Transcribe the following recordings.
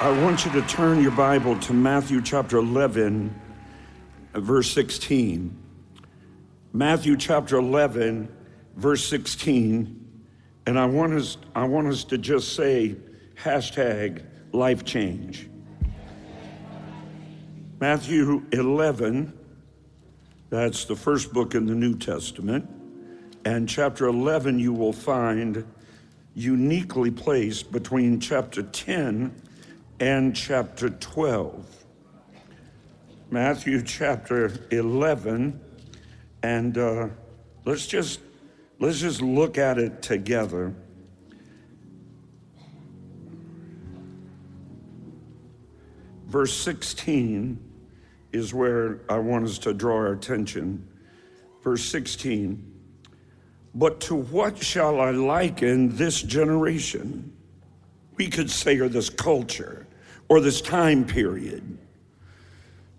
I want you to turn your Bible to Matthew chapter 11, uh, verse 16. Matthew chapter 11, verse 16. And I want us, I want us to just say hashtag life change. Matthew 11, that's the first book in the New Testament. And chapter 11, you will find uniquely placed between chapter 10 and chapter 12. Matthew chapter 11, and uh, let's just let's just look at it together. Verse 16 is where I want us to draw our attention. Verse 16. But to what shall I liken this generation? We could say, or this culture or this time period.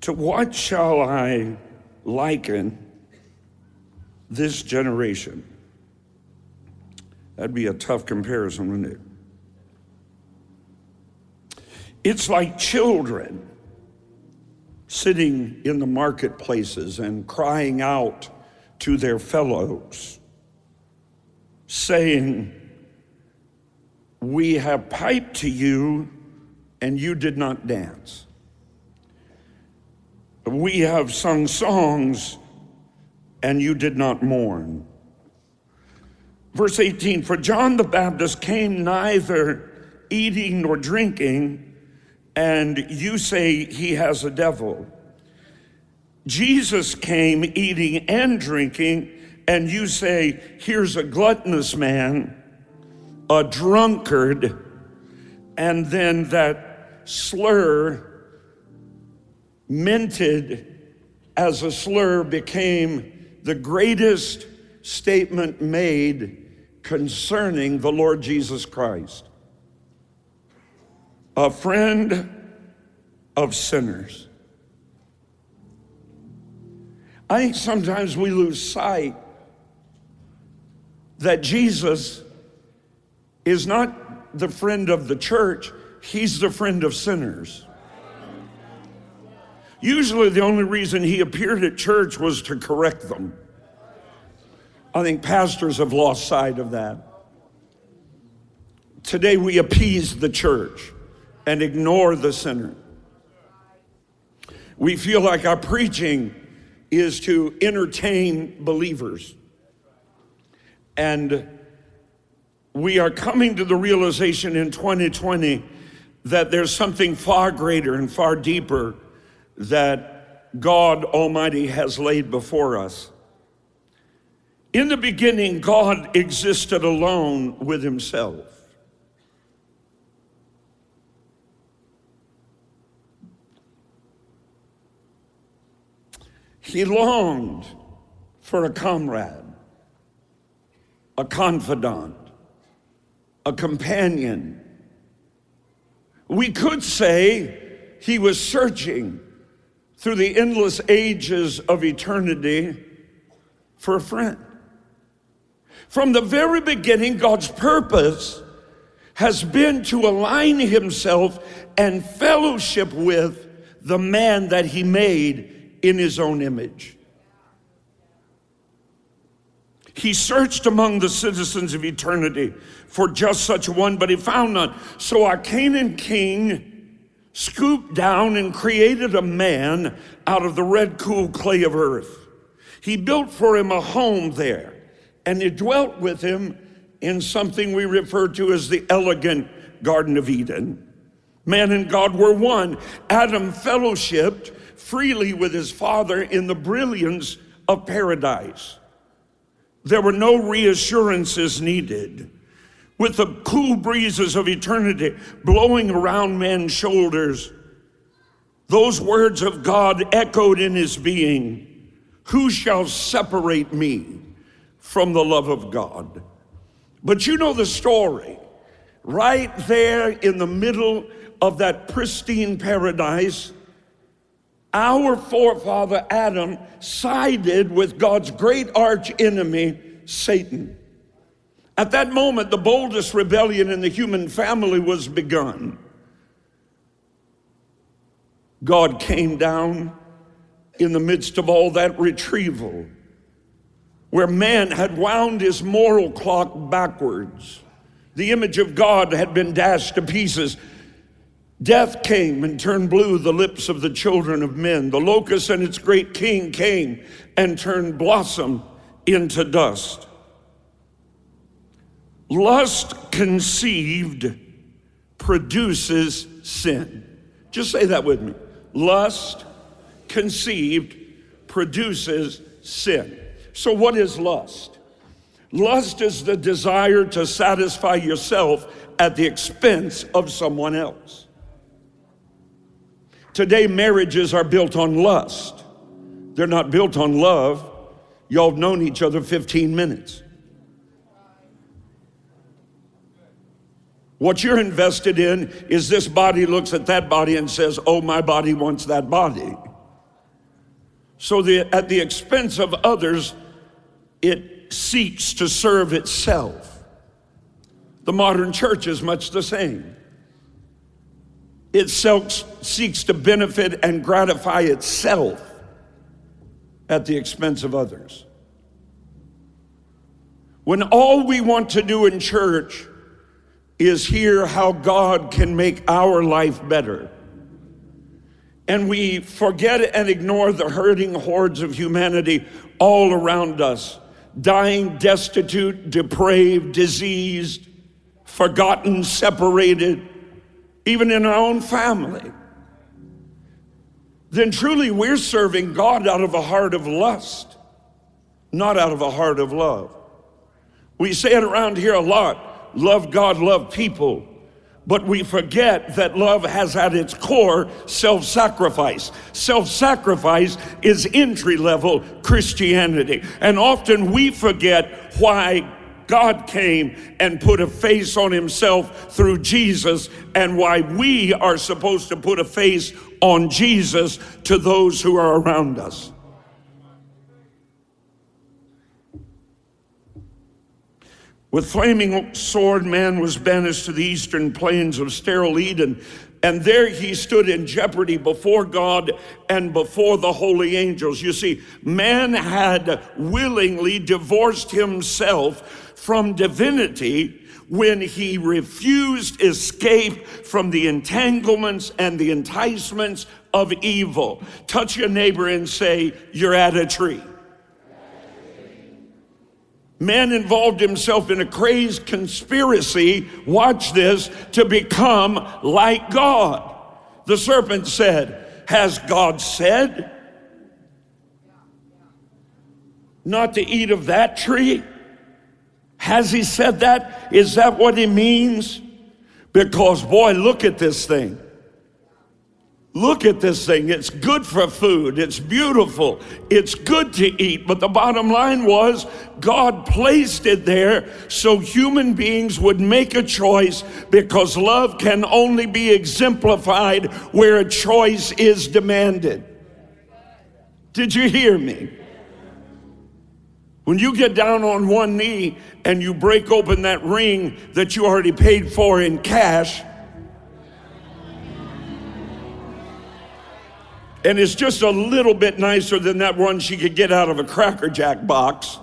To what shall I liken this generation? That'd be a tough comparison, wouldn't it? It's like children sitting in the marketplaces and crying out to their fellows, saying, We have piped to you and you did not dance. We have sung songs and you did not mourn. Verse 18 For John the Baptist came neither eating nor drinking, and you say he has a devil. Jesus came eating and drinking, and you say, Here's a gluttonous man, a drunkard, and then that slur minted as a slur became the greatest statement made concerning the Lord Jesus Christ. A friend of sinners. I think sometimes we lose sight that Jesus is not the friend of the church, he's the friend of sinners. Usually, the only reason he appeared at church was to correct them. I think pastors have lost sight of that. Today, we appease the church and ignore the sinner. We feel like our preaching is to entertain believers. And we are coming to the realization in 2020 that there's something far greater and far deeper that God Almighty has laid before us. In the beginning, God existed alone with himself. He longed for a comrade, a confidant, a companion, we could say he was searching through the endless ages of eternity for a friend. From the very beginning, God's purpose has been to align himself and fellowship with the man that he made in his own image. He searched among the citizens of eternity for just such one, but he found none. So our Canaan king scooped down and created a man out of the red, cool clay of earth. He built for him a home there, and he dwelt with him in something we refer to as the elegant Garden of Eden. Man and God were one. Adam fellowshipped freely with his father in the brilliance of paradise. There were no reassurances needed with the cool breezes of eternity blowing around men's shoulders. Those words of God echoed in his being Who shall separate me from the love of God? But you know the story. Right there in the middle of that pristine paradise, our forefather Adam sided with God's great arch enemy, Satan. At that moment, the boldest rebellion in the human family was begun. God came down in the midst of all that retrieval, where man had wound his moral clock backwards. The image of God had been dashed to pieces. Death came and turned blue the lips of the children of men. The locust and its great king came and turned blossom into dust. Lust conceived produces sin. Just say that with me. Lust conceived produces sin. So, what is lust? Lust is the desire to satisfy yourself at the expense of someone else. Today, marriages are built on lust, they're not built on love. Y'all have known each other 15 minutes. What you're invested in is this body looks at that body and says, Oh, my body wants that body. So, the, at the expense of others, it seeks to serve itself. The modern church is much the same. It seeks to benefit and gratify itself at the expense of others. When all we want to do in church is hear how God can make our life better. And we forget and ignore the hurting hordes of humanity all around us, dying, destitute, depraved, diseased, forgotten, separated, even in our own family. Then truly we're serving God out of a heart of lust, not out of a heart of love. We say it around here a lot love God, love people. But we forget that love has at its core self sacrifice. Self sacrifice is entry level Christianity. And often we forget why God came and put a face on himself through Jesus and why we are supposed to put a face on Jesus to those who are around us. With flaming sword, man was banished to the eastern plains of sterile Eden. And there he stood in jeopardy before God and before the holy angels. You see, man had willingly divorced himself from divinity when he refused escape from the entanglements and the enticements of evil. Touch your neighbor and say, You're at a tree. Man involved himself in a crazed conspiracy, watch this, to become like God. The serpent said, Has God said not to eat of that tree? Has he said that? Is that what he means? Because, boy, look at this thing. Look at this thing. It's good for food. It's beautiful. It's good to eat. But the bottom line was God placed it there so human beings would make a choice because love can only be exemplified where a choice is demanded. Did you hear me? When you get down on one knee and you break open that ring that you already paid for in cash, and it's just a little bit nicer than that one she could get out of a Cracker Jack box.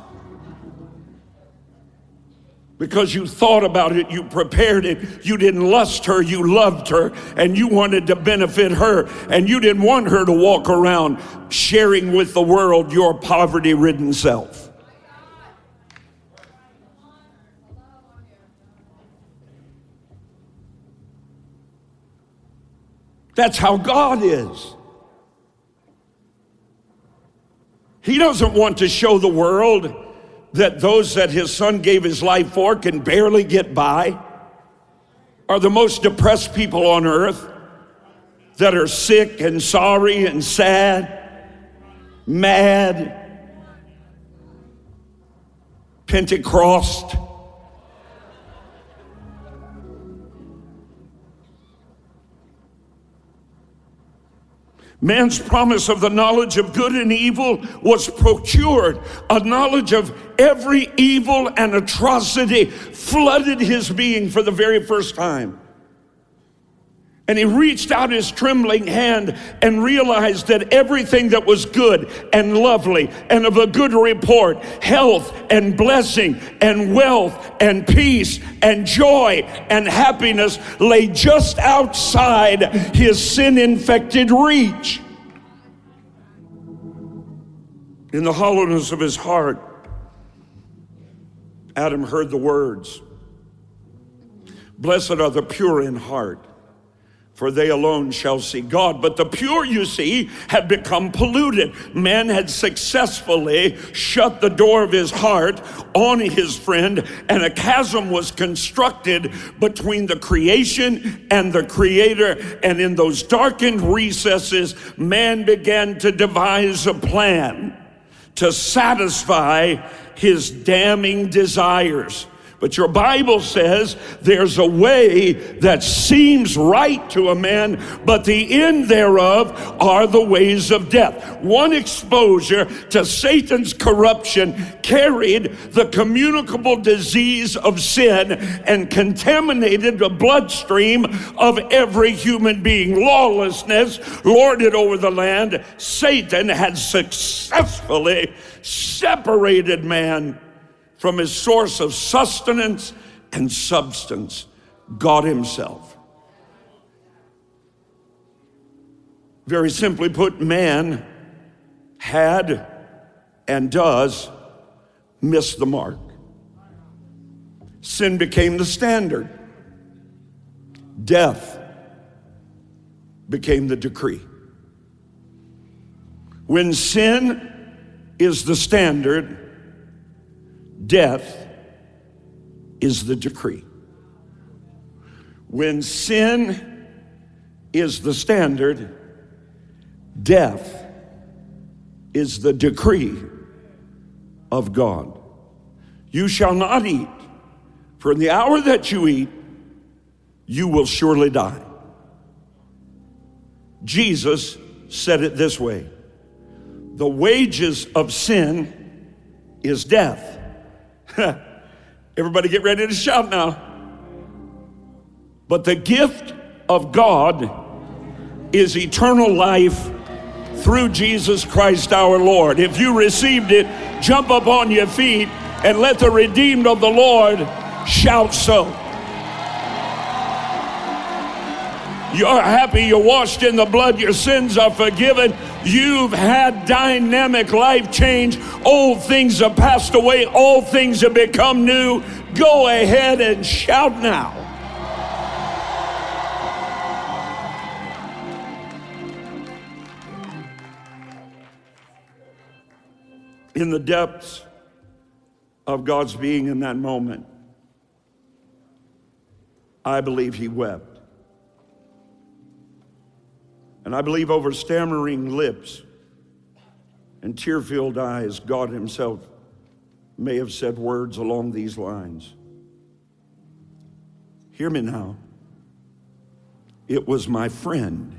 Because you thought about it, you prepared it, you didn't lust her, you loved her, and you wanted to benefit her, and you didn't want her to walk around sharing with the world your poverty ridden self. That's how God is. He doesn't want to show the world that those that his son gave his life for can barely get by, are the most depressed people on earth, that are sick and sorry and sad, mad, Pentecost. Man's promise of the knowledge of good and evil was procured. A knowledge of every evil and atrocity flooded his being for the very first time. And he reached out his trembling hand and realized that everything that was good and lovely and of a good report, health and blessing and wealth and peace and joy and happiness lay just outside his sin infected reach. In the hollowness of his heart, Adam heard the words Blessed are the pure in heart for they alone shall see God. But the pure, you see, had become polluted. Man had successfully shut the door of his heart on his friend, and a chasm was constructed between the creation and the creator. And in those darkened recesses, man began to devise a plan to satisfy his damning desires. But your Bible says there's a way that seems right to a man, but the end thereof are the ways of death. One exposure to Satan's corruption carried the communicable disease of sin and contaminated the bloodstream of every human being. Lawlessness lorded over the land. Satan had successfully separated man from his source of sustenance and substance, God Himself. Very simply put, man had and does miss the mark. Sin became the standard, death became the decree. When sin is the standard, death is the decree. When sin is the standard, death is the decree of God. You shall not eat, for in the hour that you eat, you will surely die. Jesus said it this way The wages of sin is death Everybody get ready to shout now. But the gift of God is eternal life through Jesus Christ our Lord. If you received it, jump up on your feet and let the redeemed of the Lord shout so. You're happy, you're washed in the blood, your sins are forgiven. You've had dynamic life change. Old things have passed away, all things have become new. Go ahead and shout now. In the depths of God's being in that moment, I believe he wept. And I believe over stammering lips and tear filled eyes, God Himself may have said words along these lines. Hear me now. It was my friend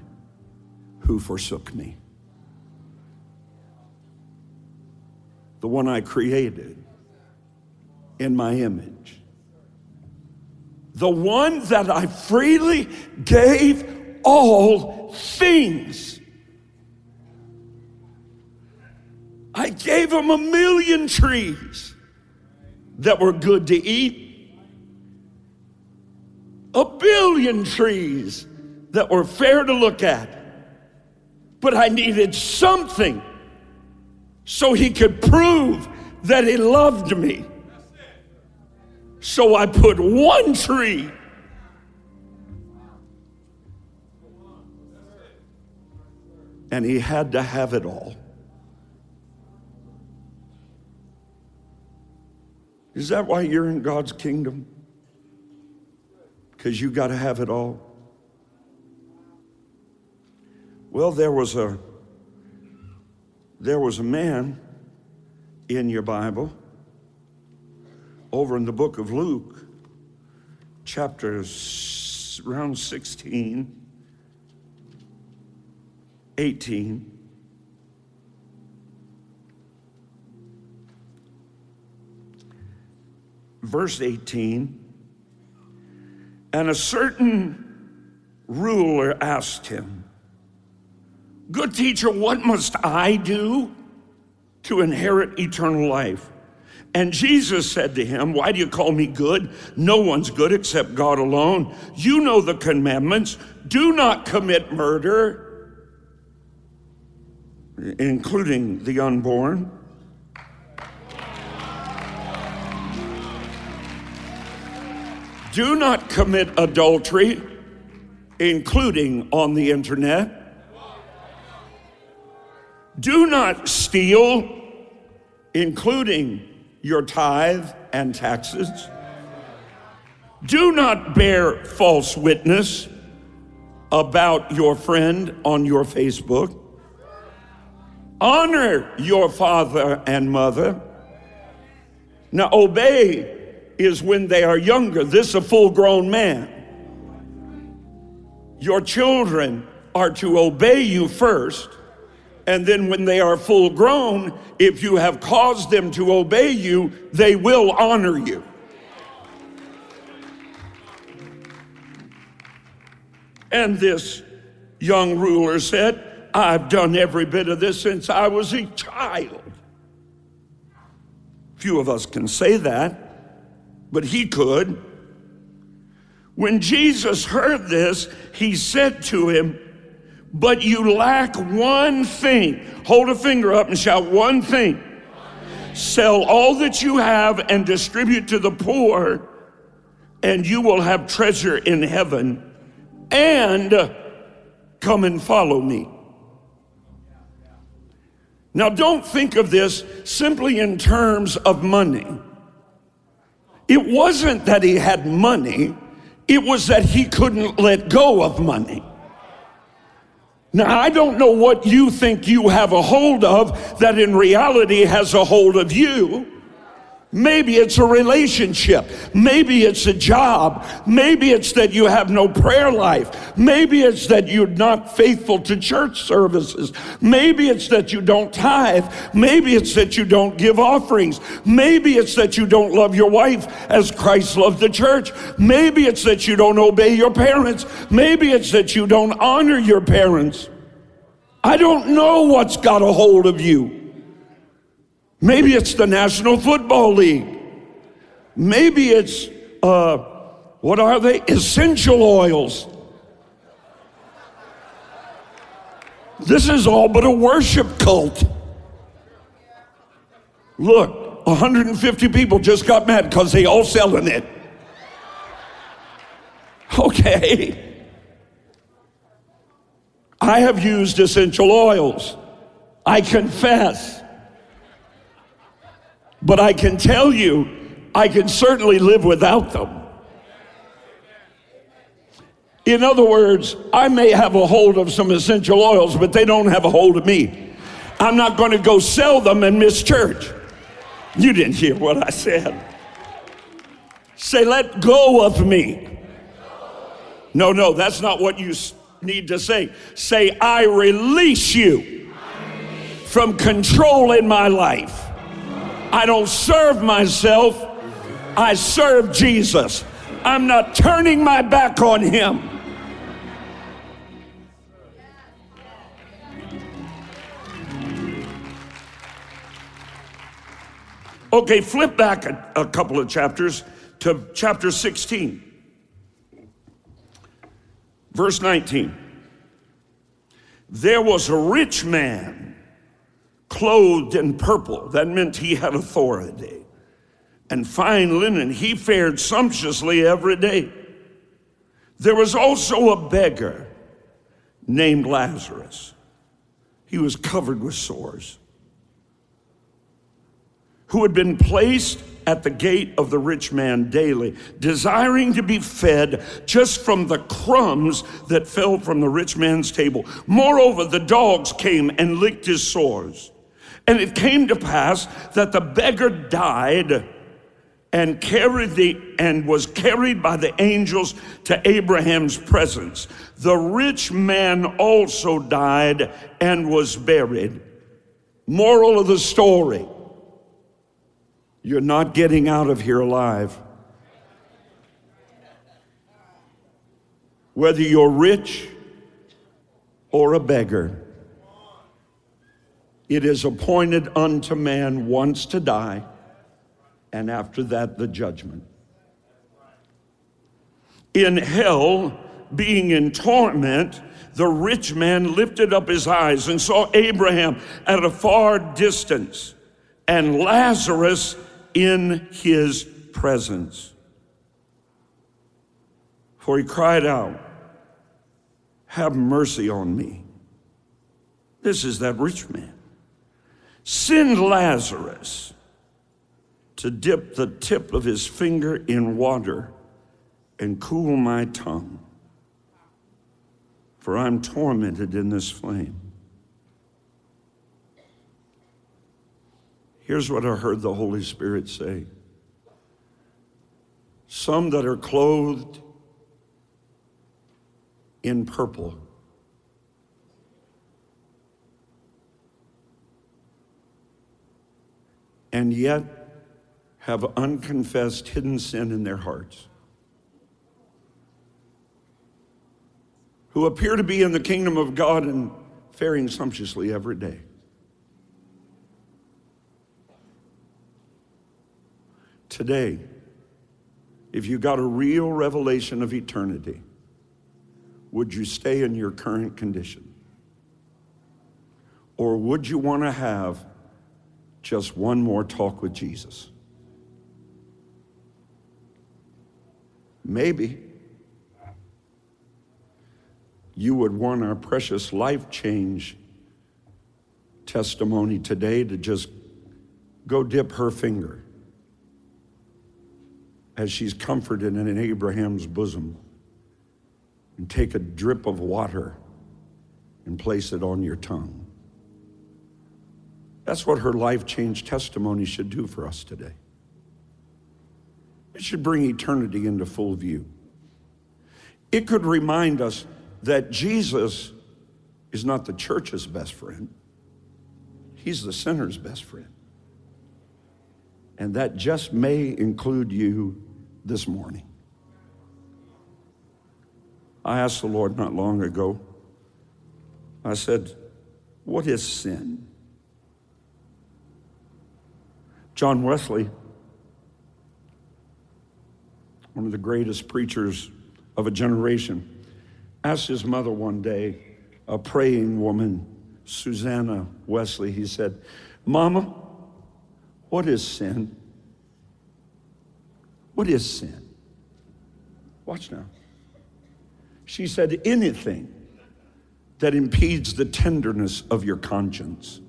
who forsook me, the one I created in my image, the one that I freely gave things. I gave him a million trees that were good to eat, a billion trees that were fair to look at. But I needed something so he could prove that he loved me. So I put one tree and he had to have it all. Is that why you're in God's kingdom? Because you got to have it all. Well, there was a there was a man in your Bible over in the book of Luke, chapters around 16 18. Verse 18. And a certain ruler asked him, Good teacher, what must I do to inherit eternal life? And Jesus said to him, Why do you call me good? No one's good except God alone. You know the commandments do not commit murder, including the unborn. Do not commit adultery, including on the internet. Do not steal, including your tithe and taxes. Do not bear false witness about your friend on your Facebook. Honor your father and mother. Now, obey is when they are younger. This is a full grown man. Your children are to obey you first and then when they are full grown, if you have caused them to obey you, they will honor you. And this young ruler said, I've done every bit of this since I was a child. Few of us can say that, but he could. When Jesus heard this, he said to him, but you lack one thing. Hold a finger up and shout one thing. Sell all that you have and distribute to the poor, and you will have treasure in heaven. And come and follow me. Now, don't think of this simply in terms of money. It wasn't that he had money, it was that he couldn't let go of money. Now, I don't know what you think you have a hold of that in reality has a hold of you. Maybe it's a relationship. Maybe it's a job. Maybe it's that you have no prayer life. Maybe it's that you're not faithful to church services. Maybe it's that you don't tithe. Maybe it's that you don't give offerings. Maybe it's that you don't love your wife as Christ loved the church. Maybe it's that you don't obey your parents. Maybe it's that you don't honor your parents. I don't know what's got a hold of you. Maybe it's the National Football League. Maybe it's, uh, what are they? Essential oils. This is all but a worship cult. Look, 150 people just got mad because they all selling it. Okay. I have used essential oils. I confess. But I can tell you, I can certainly live without them. In other words, I may have a hold of some essential oils, but they don't have a hold of me. I'm not going to go sell them and miss church. You didn't hear what I said. Say, let go of me. No, no, that's not what you need to say. Say, I release you from control in my life. I don't serve myself, I serve Jesus. I'm not turning my back on him. Okay, flip back a, a, couple of chapters to chapter 16, verse 19. There was a rich man clothed in purple. That meant he had authority. And fine linen. He fared sumptuously every day. There was also a beggar named Lazarus. He was covered with sores, who had been placed at the gate of the rich man daily, desiring to be fed just from the crumbs that fell from the rich man's table. Moreover, the dogs came and licked his sores. And it came to pass that the beggar died and carried the and was carried by the angels to Abraham's presence. The rich man also died and was buried. Moral of the story you're not getting out of here alive. whether you're rich or a beggar. It is appointed unto man once to die, and after that, the judgment. In hell, being in torment, the rich man lifted up his eyes and saw Abraham at a far distance and Lazarus in his presence. For he cried out, Have mercy on me. This is that rich man. Send Lazarus to dip the tip of his finger in water and cool my tongue for I'm tormented in this flame. Here's what I heard the Holy Spirit say Some that are clothed in purple. And yet have unconfessed hidden sin in their hearts. who appear to be in the kingdom of God and faring sumptuously every day. Today, if you got a real revelation of eternity, would you stay in your current condition? Or would you want to have just one more talk with Jesus? Maybe you would want our precious life change testimony today to just go dip her finger as she's comforted in Abraham's bosom and take a drip of water and place it on your tongue. That's what her life change testimony should do for us today. It should bring eternity into full view. It could remind us that Jesus is not the church's best friend, he's the sinner's best friend. And that just may include you this morning. I asked the Lord not long ago, I said, What is sin? John Wesley, one of the greatest preachers of a generation, asked his mother one day, a praying woman, Susanna Wesley, he said, Mama, what is sin? What is sin? Watch now. She said, anything that impedes the tenderness of your conscience.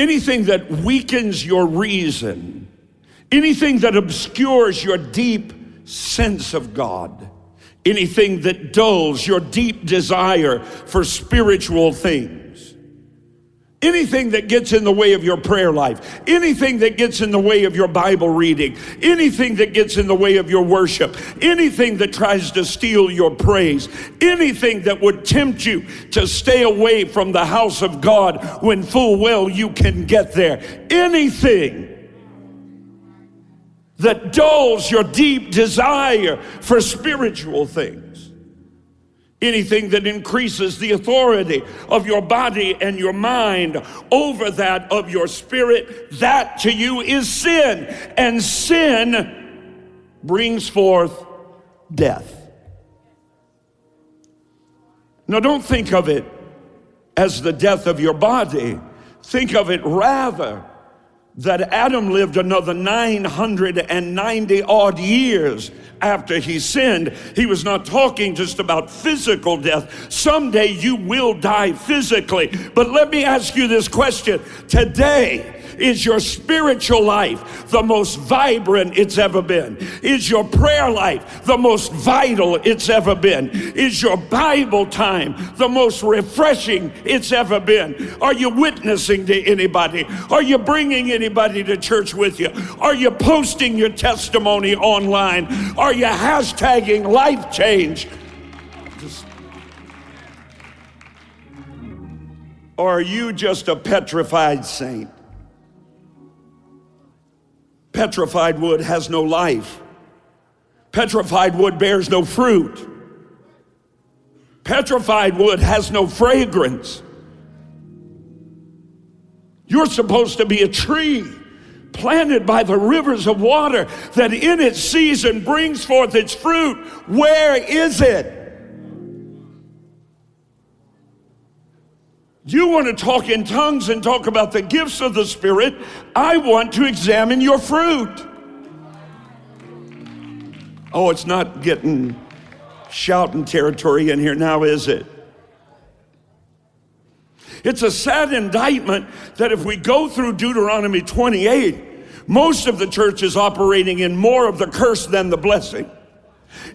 Anything that weakens your reason. Anything that obscures your deep sense of God anything that dulls your deep desire for spiritual things. Anything that gets in the way of your prayer life, anything that gets in the way of your Bible reading, anything that gets in the way of your worship, anything that tries to steal your praise, anything that would tempt you to stay away from the house of God when full well you can get there, anything that dulls your deep desire for spiritual things. Anything that increases the authority of your body and your mind over that of your spirit, that to you is sin. And sin brings forth death. Now, don't think of it as the death of your body. Think of it rather that Adam lived another 990 odd years after he sinned. He was not talking just about physical death. Someday you will die physically. But let me ask you this question today is your spiritual life the most vibrant it's ever been? Is your prayer life the most vital it's ever been? Is your Bible time the most refreshing it's ever been? Are you witnessing to anybody? Are you bringing anybody to church with you? Are you posting your testimony online? Are you hashtagging life change? Or are you just a petrified saint? Petrified wood has no life. Petrified wood bears no fruit. Petrified wood has no fragrance. You're supposed to be a tree planted by the rivers of water that in its season brings forth its fruit. Where is it? You want to talk in tongues and talk about the gifts of the Spirit. I want to examine your fruit. Oh, it's not getting shouting territory in here now, is it? It's a sad indictment that if we go through Deuteronomy 28, most of the church is operating in more of the curse than the blessing.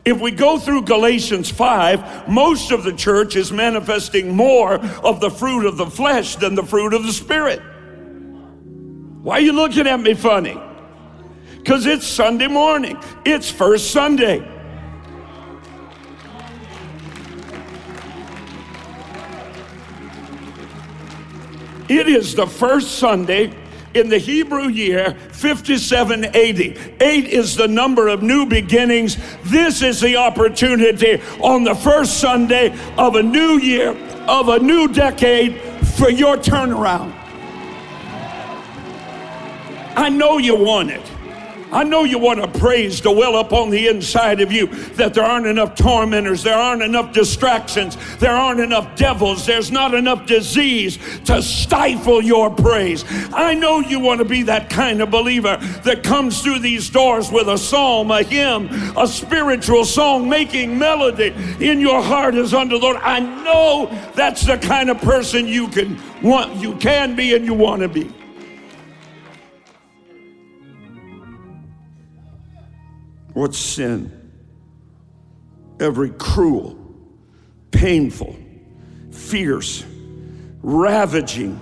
If we go through Galatians 5, most of the church is manifesting more of the fruit of the flesh than the fruit of the spirit. Why are you looking at me funny? Because it's Sunday morning, it's first Sunday. It is the first Sunday in the Hebrew year 5780. Eight is the number of new beginnings. This is the opportunity on the first Sunday of a new year, of a new decade for your turnaround. I know you want it. I know you want a praise to well up on the inside of you that there aren't enough tormentors, there aren't enough distractions, there aren't enough devils, there's not enough disease to stifle your praise. I know you want to be that kind of believer that comes through these doors with a psalm, a hymn, a spiritual song, making melody in your heart as unto the Lord. I know that's the kind of person you can want, you can be, and you want to be. What's sin? Every cruel, painful, fierce, ravaging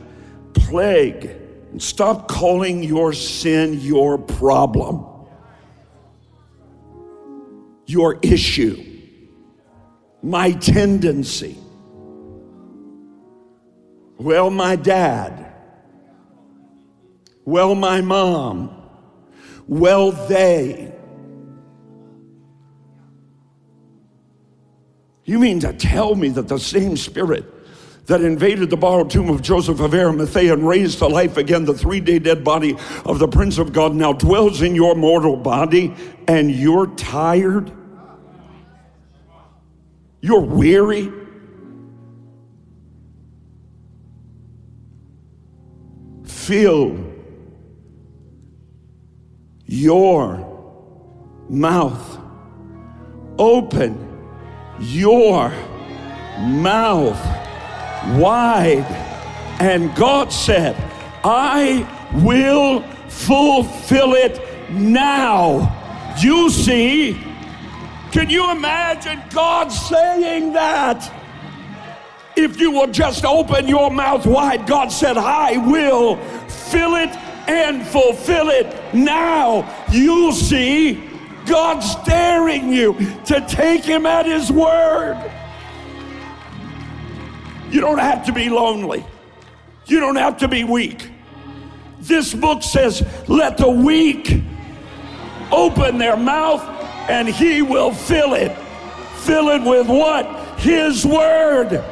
plague. And stop calling your sin your problem, your issue, my tendency. Well, my dad. Well, my mom. Well, they. You mean to tell me that the same spirit that invaded the borrowed tomb of Joseph of Arimathea and raised to life again the three day dead body of the Prince of God now dwells in your mortal body and you're tired? You're weary? Fill your mouth open your mouth wide. And God said, I will fulfill it now. You see, can you imagine God saying that? If you will just open your mouth wide, God said, I will fill it and fulfill it now. You'll see God's daring you to take Him at His word. You don't have to be lonely, you don't have to be weak. This book says, let the weak open their mouth and He will fill it. Fill it with what? His word.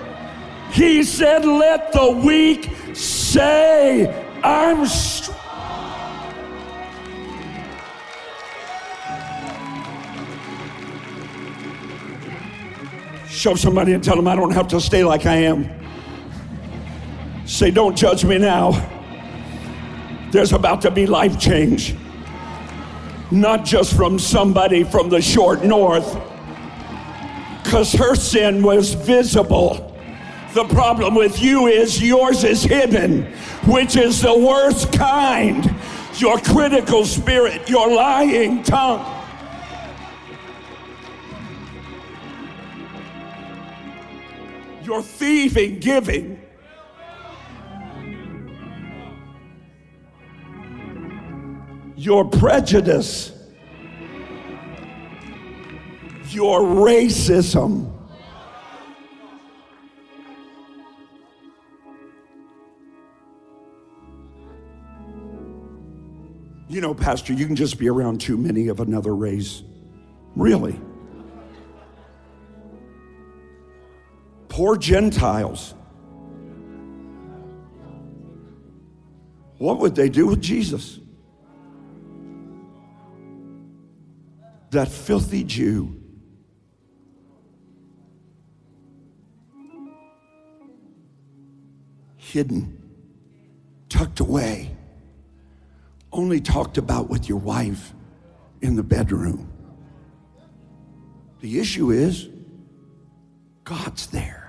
He said, let the weak say, I'm strong. Show somebody and tell them I don't have to stay like I am. Say, don't judge me now. There's about to be life change. Not just from somebody from the short north, because her sin was visible. The problem with you is yours is hidden, which is the worst kind. Your critical spirit, your lying tongue. Your thieving giving. Your prejudice. Your racism. You know, Pastor, you can just be around too many of another race. Really. Poor Gentiles. What would they do with Jesus? That filthy Jew. Hidden, tucked away, only talked about with your wife in the bedroom. The issue is God's there.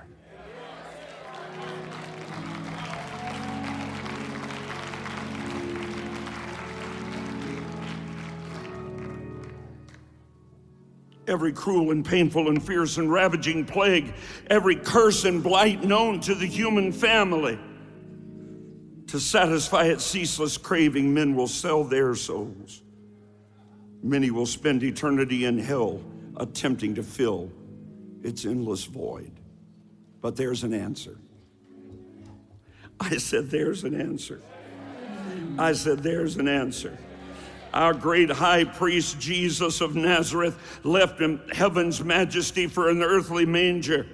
Every cruel and painful and fierce and ravaging plague, every curse and blight known to the human family. To satisfy its ceaseless craving, men will sell their souls. Many will spend eternity in hell attempting to fill its endless void. But there's an answer. I said, There's an answer. I said, There's an answer. Our great high priest Jesus of Nazareth left in heaven's majesty for an earthly manger.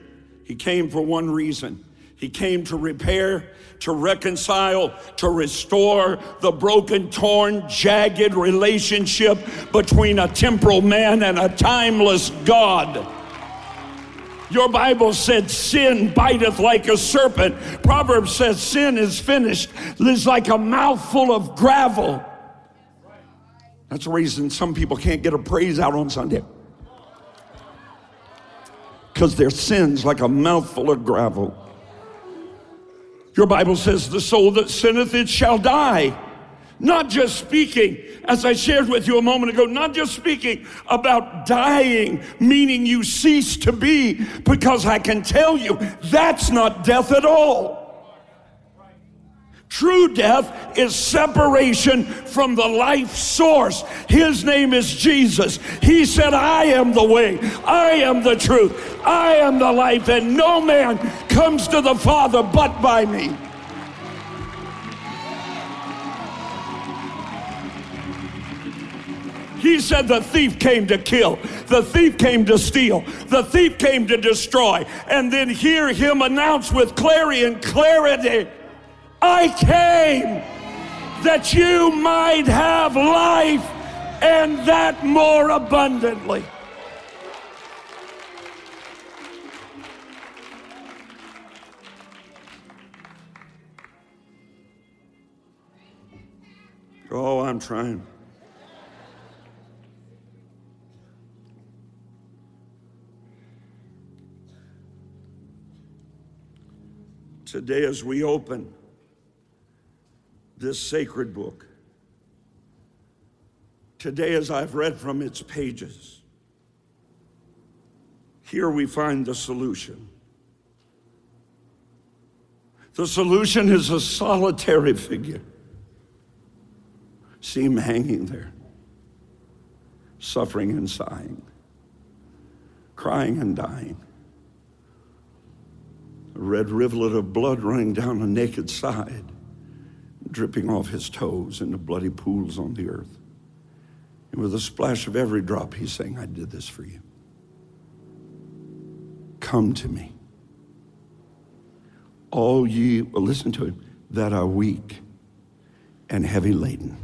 He came for one reason. He came to repair, to reconcile, to restore the broken, torn, jagged relationship between a temporal man and a timeless God. Your Bible said sin biteth like a serpent. Proverbs says sin is finished, is like a mouthful of gravel. That's the reason some people can't get a praise out on Sunday. Because their sin's like a mouthful of gravel. Your Bible says, The soul that sinneth, it shall die. Not just speaking, as I shared with you a moment ago, not just speaking about dying, meaning you cease to be, because I can tell you that's not death at all. True death is separation from the life source. His name is Jesus. He said, I am the way, I am the truth, I am the life, and no man comes to the Father but by me. He said the thief came to kill, the thief came to steal, the thief came to destroy. And then hear him announce with clarion clarity I came that you might have life and that more abundantly. Oh, I'm trying. Today, as we open this sacred book, today, as I've read from its pages, here we find the solution. The solution is a solitary figure. See him hanging there, suffering and sighing, crying and dying a red rivulet of blood running down a naked side, dripping off his toes into bloody pools on the earth. And with a splash of every drop, he's saying, I did this for you. Come to me. All ye, well, listen to him, that are weak and heavy laden.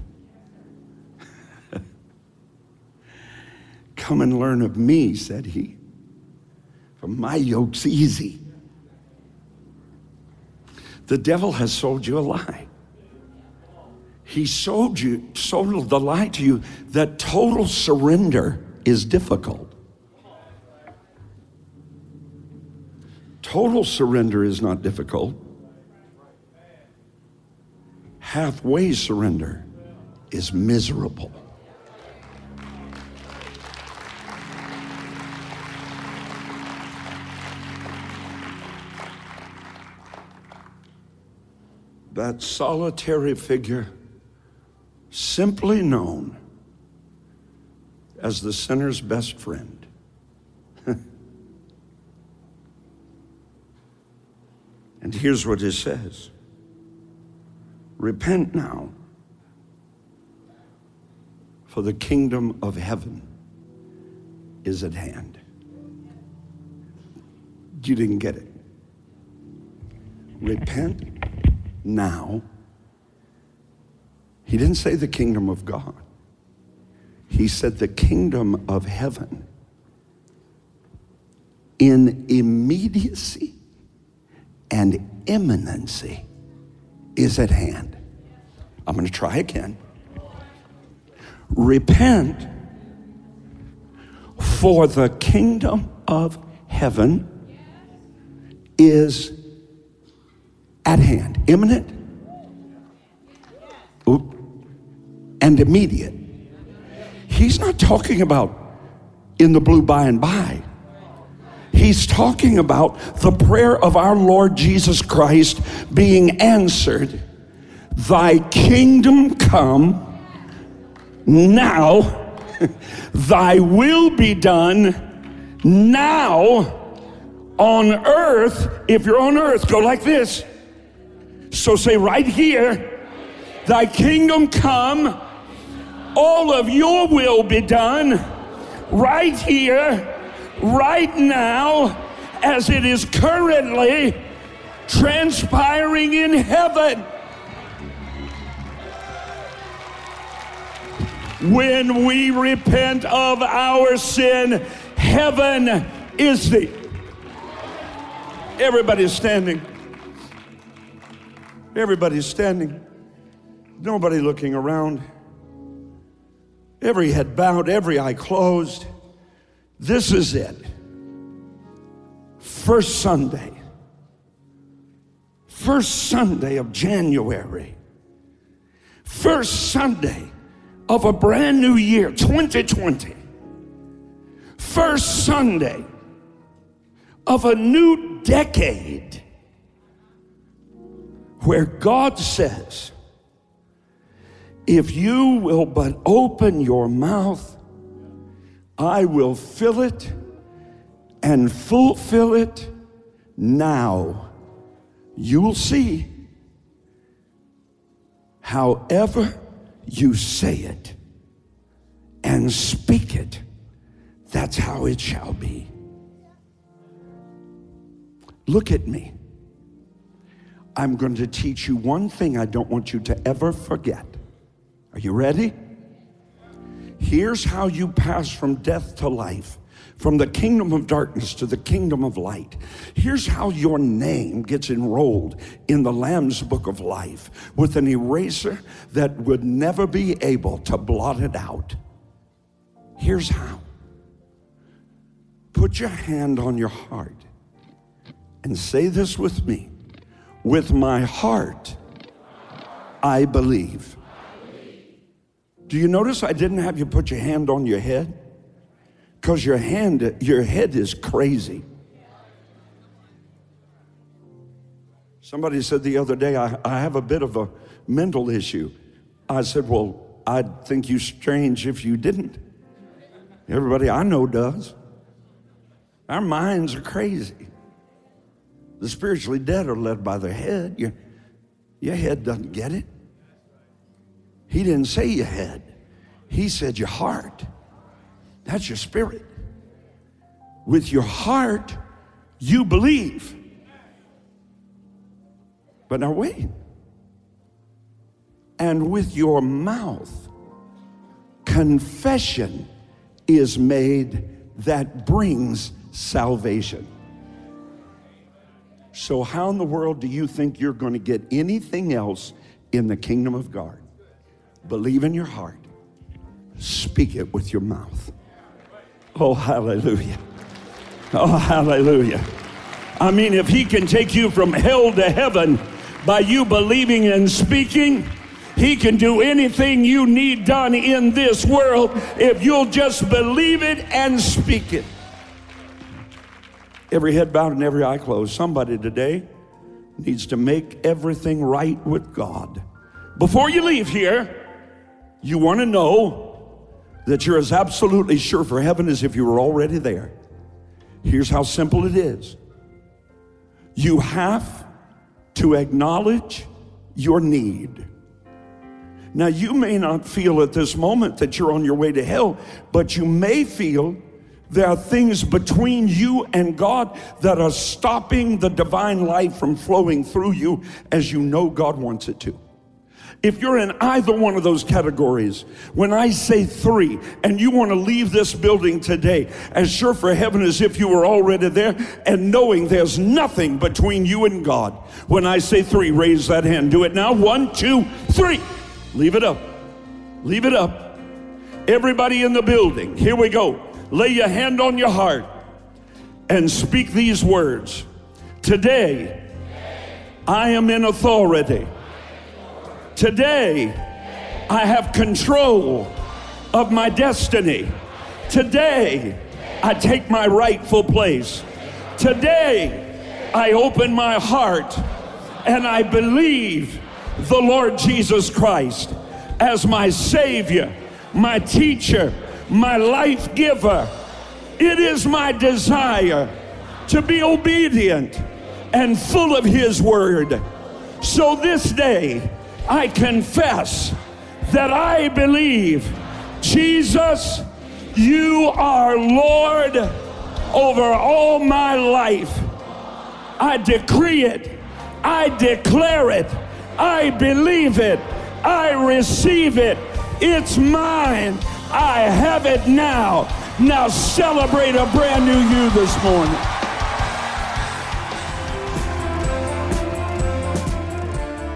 Come and learn of me, said he, for my yoke's easy the devil has sold you a lie. He sold you, sold the lie to you that total surrender is difficult. Total surrender is not difficult. Halfway surrender is miserable. that solitary figure, simply known as the sinner's best friend. and here's what it says Repent now, for the kingdom of heaven is at hand. You didn't get it. Repent now. He didn't say the kingdom of God. He said the kingdom of heaven in immediacy and imminency is at hand. I'm going to try again. Repent, for the kingdom of heaven is at hand, imminent, oop, and immediate. He's not talking about in the blue by and by. He's talking about the prayer of our Lord Jesus Christ being answered Thy kingdom come now, thy will be done now on earth. If you're on earth, go like this. So say right here, thy kingdom come, all of your will be done right here right now as it is currently transpiring in heaven. When we repent of our sin, heaven is the. Everybody's standing. Everybody's standing. Nobody looking around. Every head bowed, every eye closed. This is it. First Sunday. First Sunday of January. First Sunday of a brand new year, 2020. First Sunday of a new decade where God says, if you will but open your mouth I will fill it and fulfill it now. You'll see. However, you say it and speak it, that's how it shall be. Look at me. I'm going to teach you one thing I don't want you to ever forget. Are you ready? Here's how you pass from death to life, from the kingdom of darkness to the kingdom of light. Here's how your name gets enrolled in the Lamb's book of life with an eraser that would never be able to blot it out. Here's how put your hand on your heart and say this with me with my heart, I believe. Do you notice I didn't have you put your hand on your head? Because your hand, your head is crazy. Somebody said the other day, I, I have a bit of a mental issue. I said, Well, I'd think you strange if you didn't. Everybody I know does. Our minds are crazy. The spiritually dead are led by their head. Your, your head doesn't get it. He didn't say your head, He said your heart. That's your spirit. With your heart, you believe. But now wait. And with your mouth, confession is made that brings salvation. So, how in the world do you think you're going to get anything else in the kingdom of God? Believe in your heart, speak it with your mouth. Oh, hallelujah. Oh, hallelujah. I mean, if he can take you from hell to heaven by you believing and speaking, he can do anything you need done in this world if you'll just believe it and speak it. Every head bowed and every eye closed. Somebody today needs to make everything right with God. Before you leave here, you want to know that you're as absolutely sure for heaven as if you were already there. Here's how simple it is you have to acknowledge your need. Now, you may not feel at this moment that you're on your way to hell, but you may feel There are things between you and God that are stopping the divine life from flowing through you as you know God wants it to. If you're in either one of those categories, when I say three and you want to leave this building today as sure for heaven as if you were already there and knowing there's nothing between you and God, when I say three, raise that hand. Do it now. One, two, three. Leave it up. Leave it up. Everybody in the building, here we go. Lay your hand on your heart and speak these words. Today, I am in authority. Today, I have control of my destiny. Today, I take my rightful place. Today, I open my heart and I believe the Lord Jesus Christ as my Savior, my teacher, my life giver. It is my desire to be obedient and full of His Word. So this day, I confess that I believe, Jesus, you are Lord over all my life. I decree it, I declare it, I believe it, I receive it. It's mine. I have it now. Now celebrate a brand new you this morning.